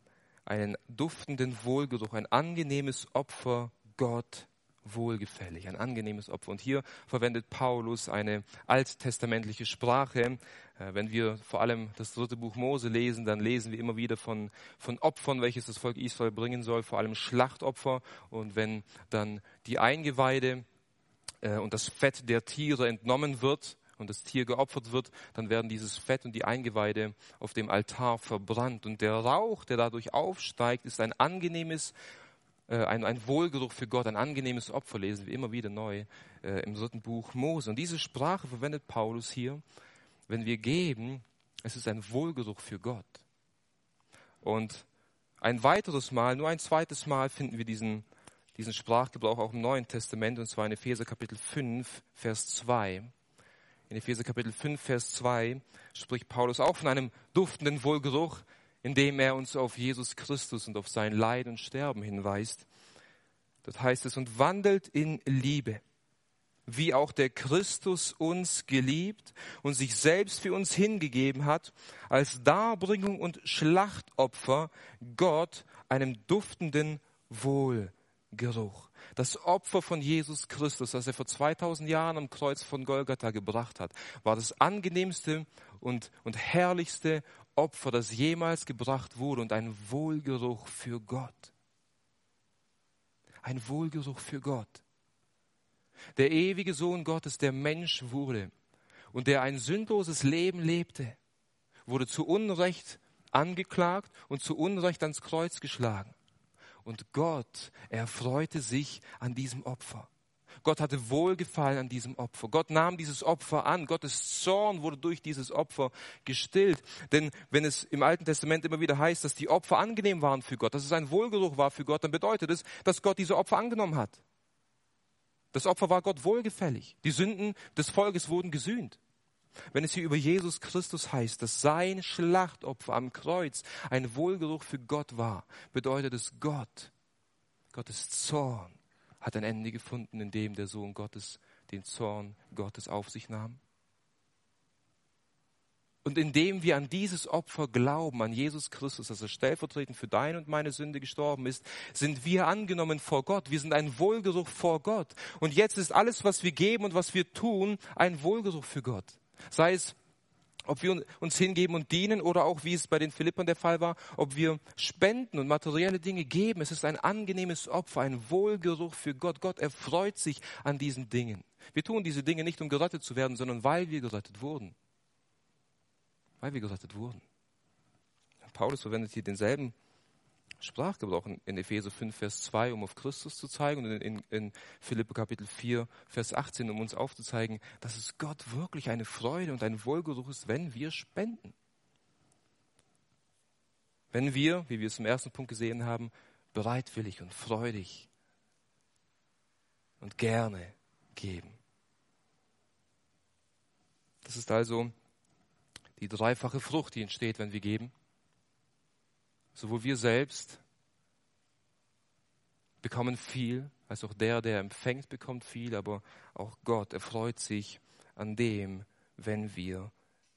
einen duftenden Wohlgeruch, ein angenehmes Opfer Gott wohlgefällig, ein angenehmes Opfer. Und hier verwendet Paulus eine alttestamentliche Sprache. Äh, wenn wir vor allem das dritte Buch Mose lesen, dann lesen wir immer wieder von, von Opfern, welches das Volk Israel bringen soll, vor allem Schlachtopfer. Und wenn dann die Eingeweide äh, und das Fett der Tiere entnommen wird, und das Tier geopfert wird, dann werden dieses Fett und die Eingeweide auf dem Altar verbrannt. Und der Rauch, der dadurch aufsteigt, ist ein angenehmes äh, ein, ein Wohlgeruch für Gott, ein angenehmes Opfer lesen wir immer wieder neu äh, im dritten Buch Mose. Und diese Sprache verwendet Paulus hier, wenn wir geben, es ist ein Wohlgeruch für Gott. Und ein weiteres Mal, nur ein zweites Mal finden wir diesen, diesen Sprachgebrauch auch im Neuen Testament, und zwar in Epheser Kapitel 5, Vers 2. In Epheser Kapitel 5, Vers 2 spricht Paulus auch von einem duftenden Wohlgeruch, indem er uns auf Jesus Christus und auf sein Leid und Sterben hinweist. Dort heißt es, und wandelt in Liebe, wie auch der Christus uns geliebt und sich selbst für uns hingegeben hat, als Darbringung und Schlachtopfer Gott einem duftenden Wohlgeruch. Das Opfer von Jesus Christus, das er vor 2000 Jahren am Kreuz von Golgatha gebracht hat, war das angenehmste und, und herrlichste Opfer, das jemals gebracht wurde und ein Wohlgeruch für Gott. Ein Wohlgeruch für Gott. Der ewige Sohn Gottes, der Mensch wurde und der ein sündloses Leben lebte, wurde zu Unrecht angeklagt und zu Unrecht ans Kreuz geschlagen. Und Gott erfreute sich an diesem Opfer. Gott hatte Wohlgefallen an diesem Opfer. Gott nahm dieses Opfer an. Gottes Zorn wurde durch dieses Opfer gestillt. Denn wenn es im Alten Testament immer wieder heißt, dass die Opfer angenehm waren für Gott, dass es ein Wohlgeruch war für Gott, dann bedeutet es, dass Gott diese Opfer angenommen hat. Das Opfer war Gott wohlgefällig. Die Sünden des Volkes wurden gesühnt. Wenn es hier über Jesus Christus heißt, dass sein Schlachtopfer am Kreuz ein Wohlgeruch für Gott war, bedeutet es Gott, Gottes Zorn hat ein Ende gefunden, indem der Sohn Gottes den Zorn Gottes auf sich nahm. Und indem wir an dieses Opfer glauben, an Jesus Christus, dass er stellvertretend für deine und meine Sünde gestorben ist, sind wir angenommen vor Gott. Wir sind ein Wohlgeruch vor Gott. Und jetzt ist alles, was wir geben und was wir tun, ein Wohlgeruch für Gott. Sei es, ob wir uns hingeben und dienen oder auch, wie es bei den Philippern der Fall war, ob wir spenden und materielle Dinge geben. Es ist ein angenehmes Opfer, ein Wohlgeruch für Gott. Gott erfreut sich an diesen Dingen. Wir tun diese Dinge nicht, um gerettet zu werden, sondern weil wir gerettet wurden weil wir gerettet wurden. Paulus verwendet hier denselben Sprachgebrauch in Epheser 5, Vers 2, um auf Christus zu zeigen und in, in Philippe Kapitel 4, Vers 18, um uns aufzuzeigen, dass es Gott wirklich eine Freude und ein Wohlgeruch ist, wenn wir spenden. Wenn wir, wie wir es im ersten Punkt gesehen haben, bereitwillig und freudig und gerne geben. Das ist also die dreifache Frucht, die entsteht, wenn wir geben. Sowohl wir selbst bekommen viel, als auch der, der empfängt, bekommt viel, aber auch Gott erfreut sich an dem, wenn wir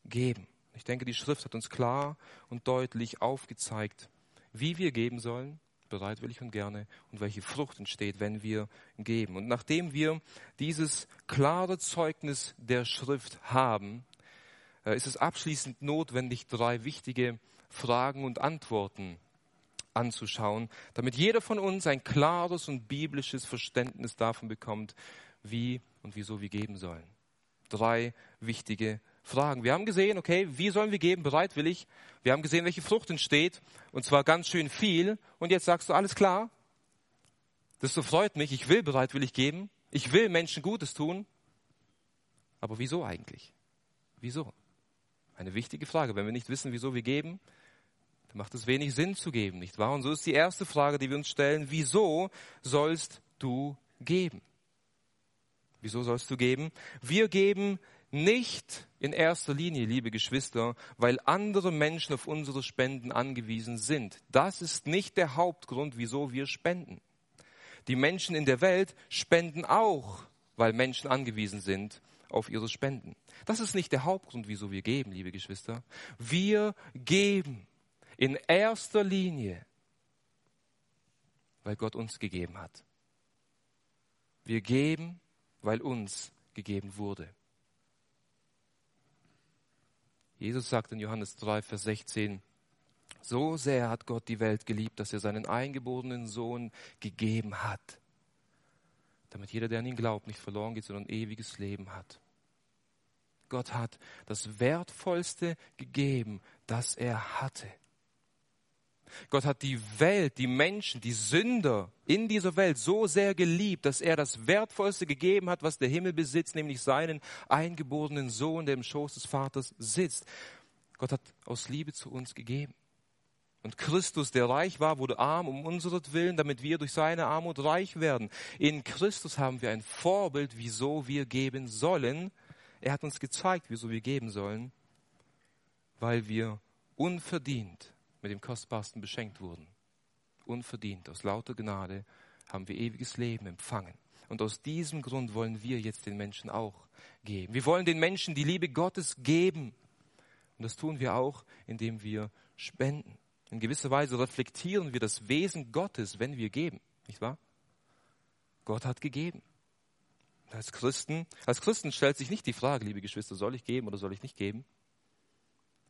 geben. Ich denke, die Schrift hat uns klar und deutlich aufgezeigt, wie wir geben sollen, bereitwillig und gerne, und welche Frucht entsteht, wenn wir geben. Und nachdem wir dieses klare Zeugnis der Schrift haben, äh, ist es abschließend notwendig, drei wichtige Fragen und Antworten anzuschauen, damit jeder von uns ein klares und biblisches Verständnis davon bekommt, wie und wieso wir geben sollen. Drei wichtige Fragen. Wir haben gesehen, okay, wie sollen wir geben, bereitwillig. Wir haben gesehen, welche Frucht entsteht, und zwar ganz schön viel. Und jetzt sagst du, alles klar, das so freut mich, ich will bereitwillig geben, ich will Menschen Gutes tun. Aber wieso eigentlich? Wieso? Eine wichtige Frage. Wenn wir nicht wissen, wieso wir geben, macht es wenig Sinn zu geben, nicht wahr? Und so ist die erste Frage, die wir uns stellen, wieso sollst du geben? Wieso sollst du geben? Wir geben nicht in erster Linie, liebe Geschwister, weil andere Menschen auf unsere Spenden angewiesen sind. Das ist nicht der Hauptgrund, wieso wir spenden. Die Menschen in der Welt spenden auch, weil Menschen angewiesen sind auf ihre Spenden. Das ist nicht der Hauptgrund, wieso wir geben, liebe Geschwister. Wir geben in erster Linie, weil Gott uns gegeben hat. Wir geben, weil uns gegeben wurde. Jesus sagt in Johannes 3, Vers 16, so sehr hat Gott die Welt geliebt, dass er seinen eingeborenen Sohn gegeben hat, damit jeder, der an ihn glaubt, nicht verloren geht, sondern ewiges Leben hat. Gott hat das Wertvollste gegeben, das er hatte. Gott hat die Welt, die Menschen, die Sünder in dieser Welt so sehr geliebt, dass er das Wertvollste gegeben hat, was der Himmel besitzt, nämlich seinen eingeborenen Sohn, der im Schoß des Vaters sitzt. Gott hat aus Liebe zu uns gegeben. Und Christus, der reich war, wurde arm um unseretwillen, damit wir durch seine Armut reich werden. In Christus haben wir ein Vorbild, wieso wir geben sollen. Er hat uns gezeigt, wieso wir geben sollen, weil wir unverdient mit dem Kostbarsten beschenkt wurden. Unverdient, aus lauter Gnade haben wir ewiges Leben empfangen. Und aus diesem Grund wollen wir jetzt den Menschen auch geben. Wir wollen den Menschen die Liebe Gottes geben. Und das tun wir auch, indem wir spenden. In gewisser Weise reflektieren wir das Wesen Gottes, wenn wir geben, nicht wahr? Gott hat gegeben. Als Christen, als Christen stellt sich nicht die Frage, liebe Geschwister, soll ich geben oder soll ich nicht geben?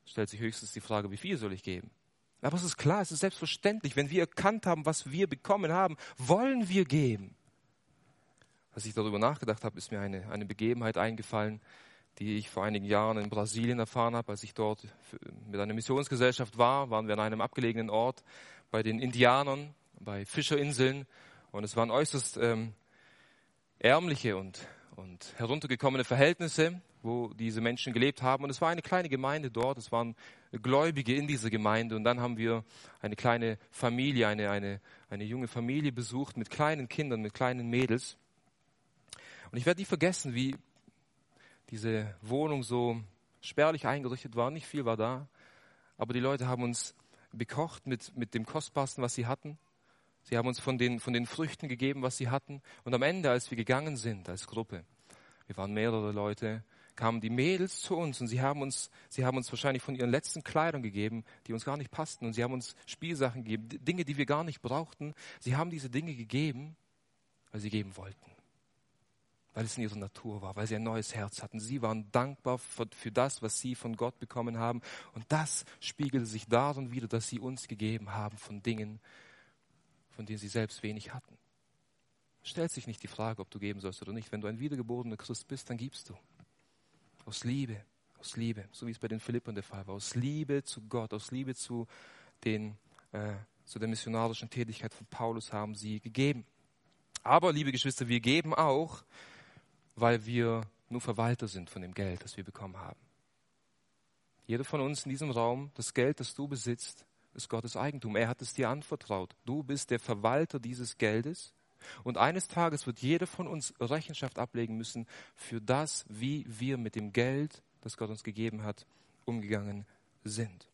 Stellt sich höchstens die Frage, wie viel soll ich geben? Aber es ist klar, es ist selbstverständlich, wenn wir erkannt haben, was wir bekommen haben, wollen wir geben. Als ich darüber nachgedacht habe, ist mir eine, eine Begebenheit eingefallen, die ich vor einigen Jahren in Brasilien erfahren habe. Als ich dort mit einer Missionsgesellschaft war, waren wir an einem abgelegenen Ort bei den Indianern, bei Fischerinseln. Und es waren äußerst ähm, ärmliche und, und heruntergekommene Verhältnisse, wo diese Menschen gelebt haben. Und es war eine kleine Gemeinde dort, es waren Gläubige in dieser Gemeinde. Und dann haben wir eine kleine Familie, eine, eine, eine junge Familie besucht mit kleinen Kindern, mit kleinen Mädels. Und ich werde nie vergessen, wie diese Wohnung so spärlich eingerichtet war, nicht viel war da, aber die Leute haben uns bekocht mit, mit dem Kostbarsten, was sie hatten. Sie haben uns von den, von den Früchten gegeben, was sie hatten. Und am Ende, als wir gegangen sind als Gruppe, wir waren mehrere Leute, kamen die Mädels zu uns und sie haben uns, sie haben uns wahrscheinlich von ihren letzten Kleidern gegeben, die uns gar nicht passten. Und sie haben uns Spielsachen gegeben, Dinge, die wir gar nicht brauchten. Sie haben diese Dinge gegeben, weil sie geben wollten. Weil es in ihrer Natur war, weil sie ein neues Herz hatten. Sie waren dankbar für, für das, was sie von Gott bekommen haben. Und das spiegelte sich darin wieder, dass sie uns gegeben haben von Dingen, von denen sie selbst wenig hatten. Stellt sich nicht die Frage, ob du geben sollst oder nicht. Wenn du ein wiedergeborener Christ bist, dann gibst du. Aus Liebe, aus Liebe, so wie es bei den Philippern der Fall war. Aus Liebe zu Gott, aus Liebe zu, den, äh, zu der missionarischen Tätigkeit von Paulus haben sie gegeben. Aber, liebe Geschwister, wir geben auch, weil wir nur Verwalter sind von dem Geld, das wir bekommen haben. Jeder von uns in diesem Raum, das Geld, das du besitzt, ist Gottes Eigentum. Er hat es dir anvertraut. Du bist der Verwalter dieses Geldes und eines Tages wird jeder von uns Rechenschaft ablegen müssen für das, wie wir mit dem Geld, das Gott uns gegeben hat, umgegangen sind.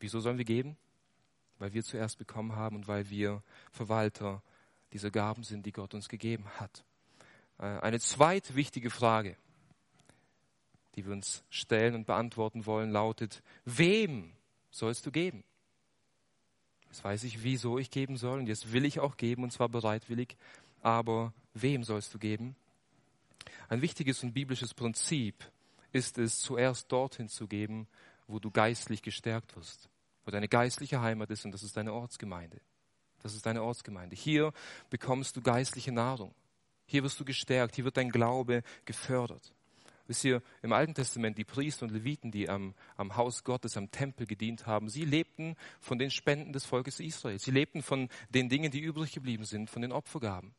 Wieso sollen wir geben? Weil wir zuerst bekommen haben und weil wir Verwalter dieser Gaben sind, die Gott uns gegeben hat. Äh, eine zweite wichtige Frage, die wir uns stellen und beantworten wollen, lautet, wem sollst du geben? Jetzt weiß ich, wieso ich geben soll und jetzt will ich auch geben und zwar bereitwillig. Aber wem sollst du geben? Ein wichtiges und biblisches Prinzip ist es, zuerst dorthin zu geben, wo du geistlich gestärkt wirst, wo deine geistliche Heimat ist und das ist deine Ortsgemeinde. Das ist deine Ortsgemeinde. Hier bekommst du geistliche Nahrung. Hier wirst du gestärkt. Hier wird dein Glaube gefördert. Wisst ihr, im Alten Testament, die Priester und Leviten, die am, am Haus Gottes, am Tempel gedient haben, sie lebten von den Spenden des Volkes Israel. Sie lebten von den Dingen, die übrig geblieben sind, von den Opfergaben.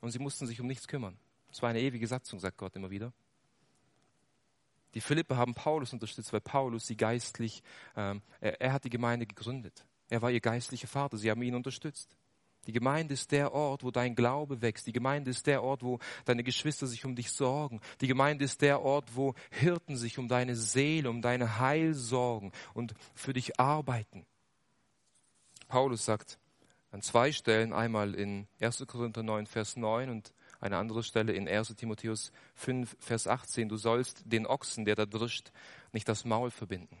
Und sie mussten sich um nichts kümmern. Es war eine ewige Satzung, sagt Gott immer wieder. Die Philippe haben Paulus unterstützt, weil Paulus sie geistlich, ähm, er, er hat die Gemeinde gegründet. Er war ihr geistlicher Vater. Sie haben ihn unterstützt. Die Gemeinde ist der Ort, wo dein Glaube wächst. Die Gemeinde ist der Ort, wo deine Geschwister sich um dich sorgen. Die Gemeinde ist der Ort, wo Hirten sich um deine Seele, um deine Heil sorgen und für dich arbeiten. Paulus sagt an zwei Stellen, einmal in 1. Korinther 9, Vers 9 und eine andere Stelle in 1. Timotheus 5, Vers 18, du sollst den Ochsen, der da drischt, nicht das Maul verbinden.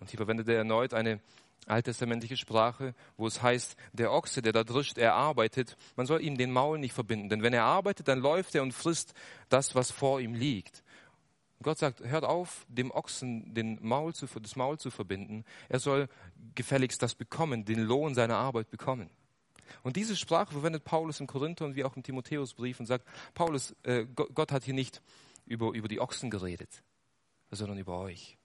Und hier verwendet er erneut eine alttestamentliche Sprache, wo es heißt, der Ochse, der da drischt, er arbeitet, man soll ihm den Maul nicht verbinden, denn wenn er arbeitet, dann läuft er und frisst das, was vor ihm liegt. Gott sagt, hört auf, dem Ochsen den Maul zu, das Maul zu verbinden. Er soll gefälligst das bekommen, den Lohn seiner Arbeit bekommen. Und diese Sprache verwendet Paulus im Korinther und wie auch im Timotheusbrief und sagt, Paulus, äh, Gott hat hier nicht über, über die Ochsen geredet, sondern über euch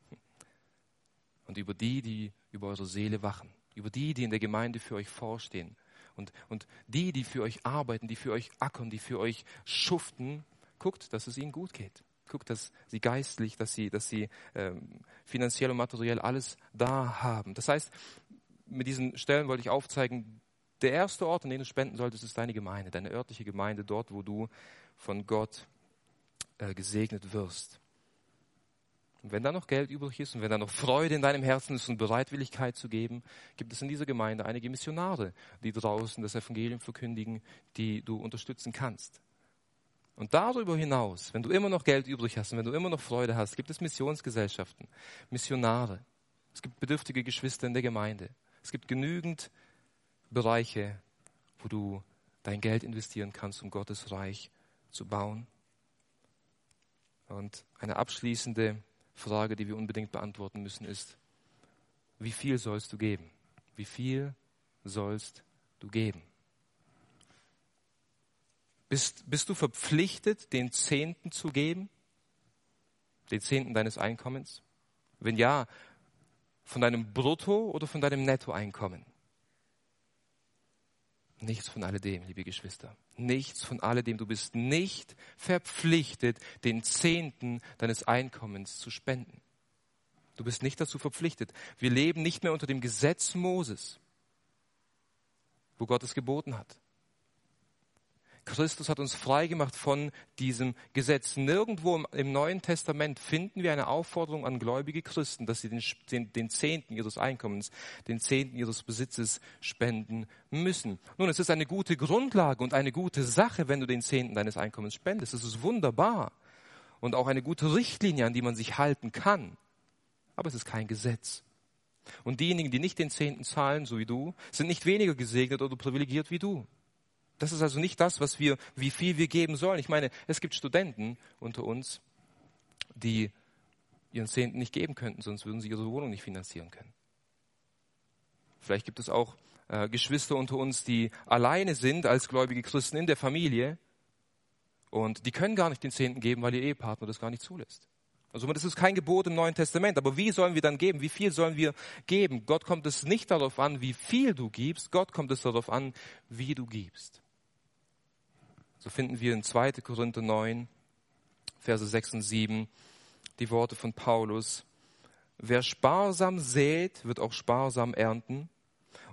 und über die, die über eure Seele wachen, über die, die in der Gemeinde für euch vorstehen und, und die, die für euch arbeiten, die für euch ackern, die für euch schuften, guckt, dass es ihnen gut geht. Guckt, dass sie geistlich, dass sie, dass sie ähm, finanziell und materiell alles da haben. Das heißt, mit diesen Stellen wollte ich aufzeigen, der erste Ort, an dem du spenden solltest, ist deine Gemeinde, deine örtliche Gemeinde, dort, wo du von Gott äh, gesegnet wirst. Und wenn da noch Geld übrig ist und wenn da noch Freude in deinem Herzen ist und Bereitwilligkeit zu geben, gibt es in dieser Gemeinde einige Missionare, die draußen das Evangelium verkündigen, die du unterstützen kannst. Und darüber hinaus, wenn du immer noch Geld übrig hast und wenn du immer noch Freude hast, gibt es Missionsgesellschaften, Missionare. Es gibt bedürftige Geschwister in der Gemeinde. Es gibt genügend Bereiche, wo du dein Geld investieren kannst, um Gottes Reich zu bauen. Und eine abschließende Frage, die wir unbedingt beantworten müssen, ist, wie viel sollst du geben? Wie viel sollst du geben? Bist, bist du verpflichtet, den Zehnten zu geben? Den Zehnten deines Einkommens? Wenn ja, von deinem Brutto oder von deinem Nettoeinkommen? Nichts von alledem, liebe Geschwister. Nichts von alledem. Du bist nicht verpflichtet, den Zehnten deines Einkommens zu spenden. Du bist nicht dazu verpflichtet. Wir leben nicht mehr unter dem Gesetz Moses, wo Gott es geboten hat. Christus hat uns freigemacht von diesem Gesetz. Nirgendwo im Neuen Testament finden wir eine Aufforderung an gläubige Christen, dass sie den, den, den Zehnten ihres Einkommens, den Zehnten ihres Besitzes spenden müssen. Nun, es ist eine gute Grundlage und eine gute Sache, wenn du den Zehnten deines Einkommens spendest. Es ist wunderbar und auch eine gute Richtlinie, an die man sich halten kann. Aber es ist kein Gesetz. Und diejenigen, die nicht den Zehnten zahlen, so wie du, sind nicht weniger gesegnet oder privilegiert wie du. Das ist also nicht das, was wir, wie viel wir geben sollen. Ich meine, es gibt Studenten unter uns, die ihren Zehnten nicht geben könnten, sonst würden sie ihre Wohnung nicht finanzieren können. Vielleicht gibt es auch äh, Geschwister unter uns, die alleine sind als gläubige Christen in der Familie und die können gar nicht den Zehnten geben, weil ihr Ehepartner das gar nicht zulässt. Also das ist kein Gebot im Neuen Testament. Aber wie sollen wir dann geben? Wie viel sollen wir geben? Gott kommt es nicht darauf an, wie viel du gibst. Gott kommt es darauf an, wie du gibst. So finden wir in 2. Korinther 9, Verse 6 und 7 die Worte von Paulus. Wer sparsam sät, wird auch sparsam ernten.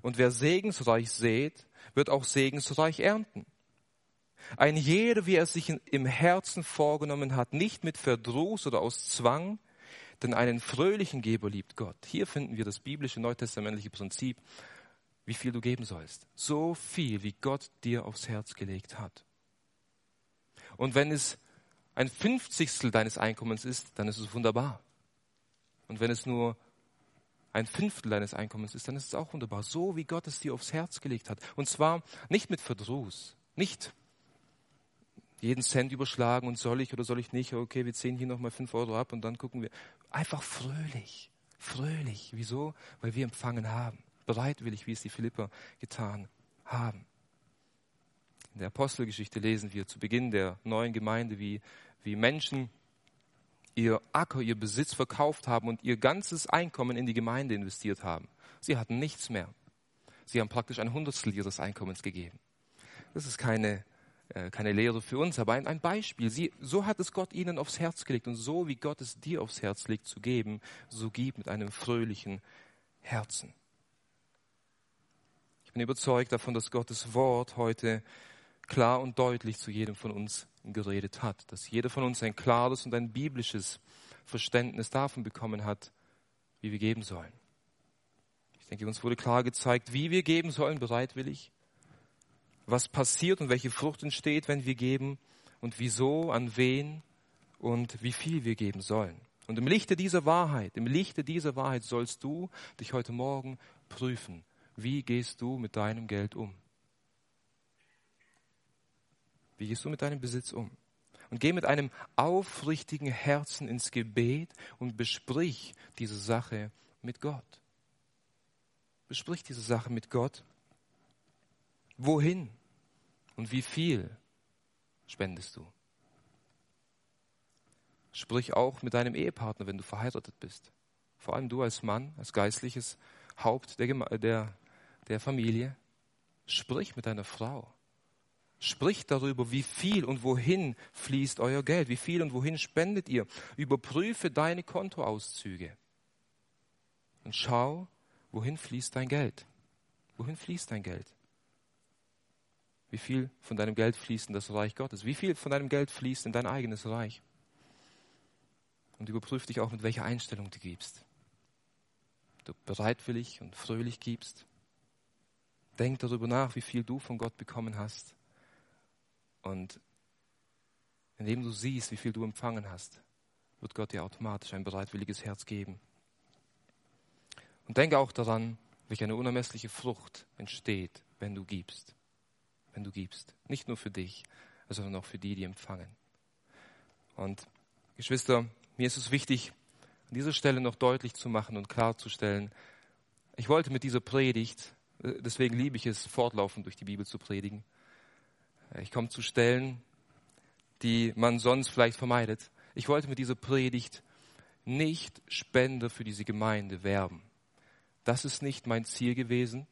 Und wer segensreich sät, wird auch segensreich ernten. Ein jeder, wie er sich im Herzen vorgenommen hat, nicht mit Verdruss oder aus Zwang, denn einen fröhlichen Geber liebt Gott. Hier finden wir das biblische neutestamentliche Prinzip, wie viel du geben sollst. So viel, wie Gott dir aufs Herz gelegt hat. Und wenn es ein Fünfzigstel deines Einkommens ist, dann ist es wunderbar. Und wenn es nur ein Fünftel deines Einkommens ist, dann ist es auch wunderbar. So wie Gott es dir aufs Herz gelegt hat. Und zwar nicht mit Verdruss, nicht jeden Cent überschlagen und soll ich oder soll ich nicht, okay, wir ziehen hier nochmal fünf Euro ab und dann gucken wir. Einfach fröhlich, fröhlich. Wieso? Weil wir empfangen haben. Bereitwillig, wie es die Philipper getan haben. In der Apostelgeschichte lesen wir zu Beginn der neuen Gemeinde, wie, wie Menschen ihr Acker, ihr Besitz verkauft haben und ihr ganzes Einkommen in die Gemeinde investiert haben. Sie hatten nichts mehr. Sie haben praktisch ein Hundertstel ihres Einkommens gegeben. Das ist keine, äh, keine Lehre für uns, aber ein, ein Beispiel. Sie, so hat es Gott ihnen aufs Herz gelegt und so wie Gott es dir aufs Herz legt zu geben, so gib mit einem fröhlichen Herzen. Ich bin überzeugt davon, dass Gottes Wort heute klar und deutlich zu jedem von uns geredet hat, dass jeder von uns ein klares und ein biblisches Verständnis davon bekommen hat, wie wir geben sollen. Ich denke, uns wurde klar gezeigt, wie wir geben sollen, bereitwillig, was passiert und welche Frucht entsteht, wenn wir geben und wieso, an wen und wie viel wir geben sollen. Und im Lichte dieser Wahrheit, im Lichte dieser Wahrheit sollst du dich heute Morgen prüfen. Wie gehst du mit deinem Geld um? Wie gehst du mit deinem Besitz um? Und geh mit einem aufrichtigen Herzen ins Gebet und besprich diese Sache mit Gott. Besprich diese Sache mit Gott. Wohin und wie viel spendest du? Sprich auch mit deinem Ehepartner, wenn du verheiratet bist. Vor allem du als Mann, als geistliches Haupt der, der, der Familie. Sprich mit deiner Frau. Spricht darüber, wie viel und wohin fließt euer Geld, wie viel und wohin spendet ihr. Überprüfe deine Kontoauszüge und schau, wohin fließt dein Geld. Wohin fließt dein Geld? Wie viel von deinem Geld fließt in das Reich Gottes? Wie viel von deinem Geld fließt in dein eigenes Reich? Und überprüf dich auch, mit welcher Einstellung du gibst. Du bereitwillig und fröhlich gibst. Denk darüber nach, wie viel du von Gott bekommen hast und indem du siehst, wie viel du empfangen hast, wird Gott dir automatisch ein bereitwilliges Herz geben. Und denke auch daran, welche eine unermessliche Frucht entsteht, wenn du gibst. Wenn du gibst. Nicht nur für dich, sondern auch für die, die empfangen. Und Geschwister, mir ist es wichtig, an dieser Stelle noch deutlich zu machen und klarzustellen, ich wollte mit dieser Predigt, äh, deswegen liebe ich es, fortlaufend durch die Bibel zu predigen, ich komme zu Stellen, die man sonst vielleicht vermeidet. Ich wollte mit dieser Predigt nicht Spender für diese Gemeinde werben. Das ist nicht mein Ziel gewesen.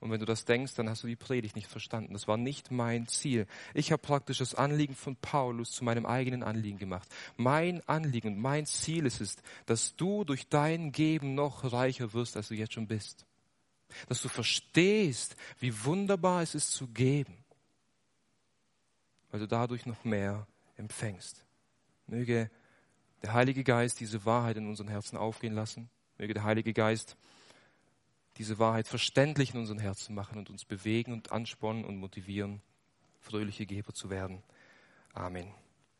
Und wenn du das denkst, dann hast du die Predigt nicht verstanden. Das war nicht mein Ziel. Ich habe praktisch das Anliegen von Paulus zu meinem eigenen Anliegen gemacht. Mein Anliegen und mein Ziel ist es, dass du durch dein Geben noch reicher wirst, als du jetzt schon bist. Dass du verstehst, wie wunderbar es ist zu geben weil du dadurch noch mehr empfängst. Möge der Heilige Geist diese Wahrheit in unseren Herzen aufgehen lassen. Möge der Heilige Geist diese Wahrheit verständlich in unseren Herzen machen und uns bewegen und anspornen und motivieren, fröhliche Geber zu werden. Amen.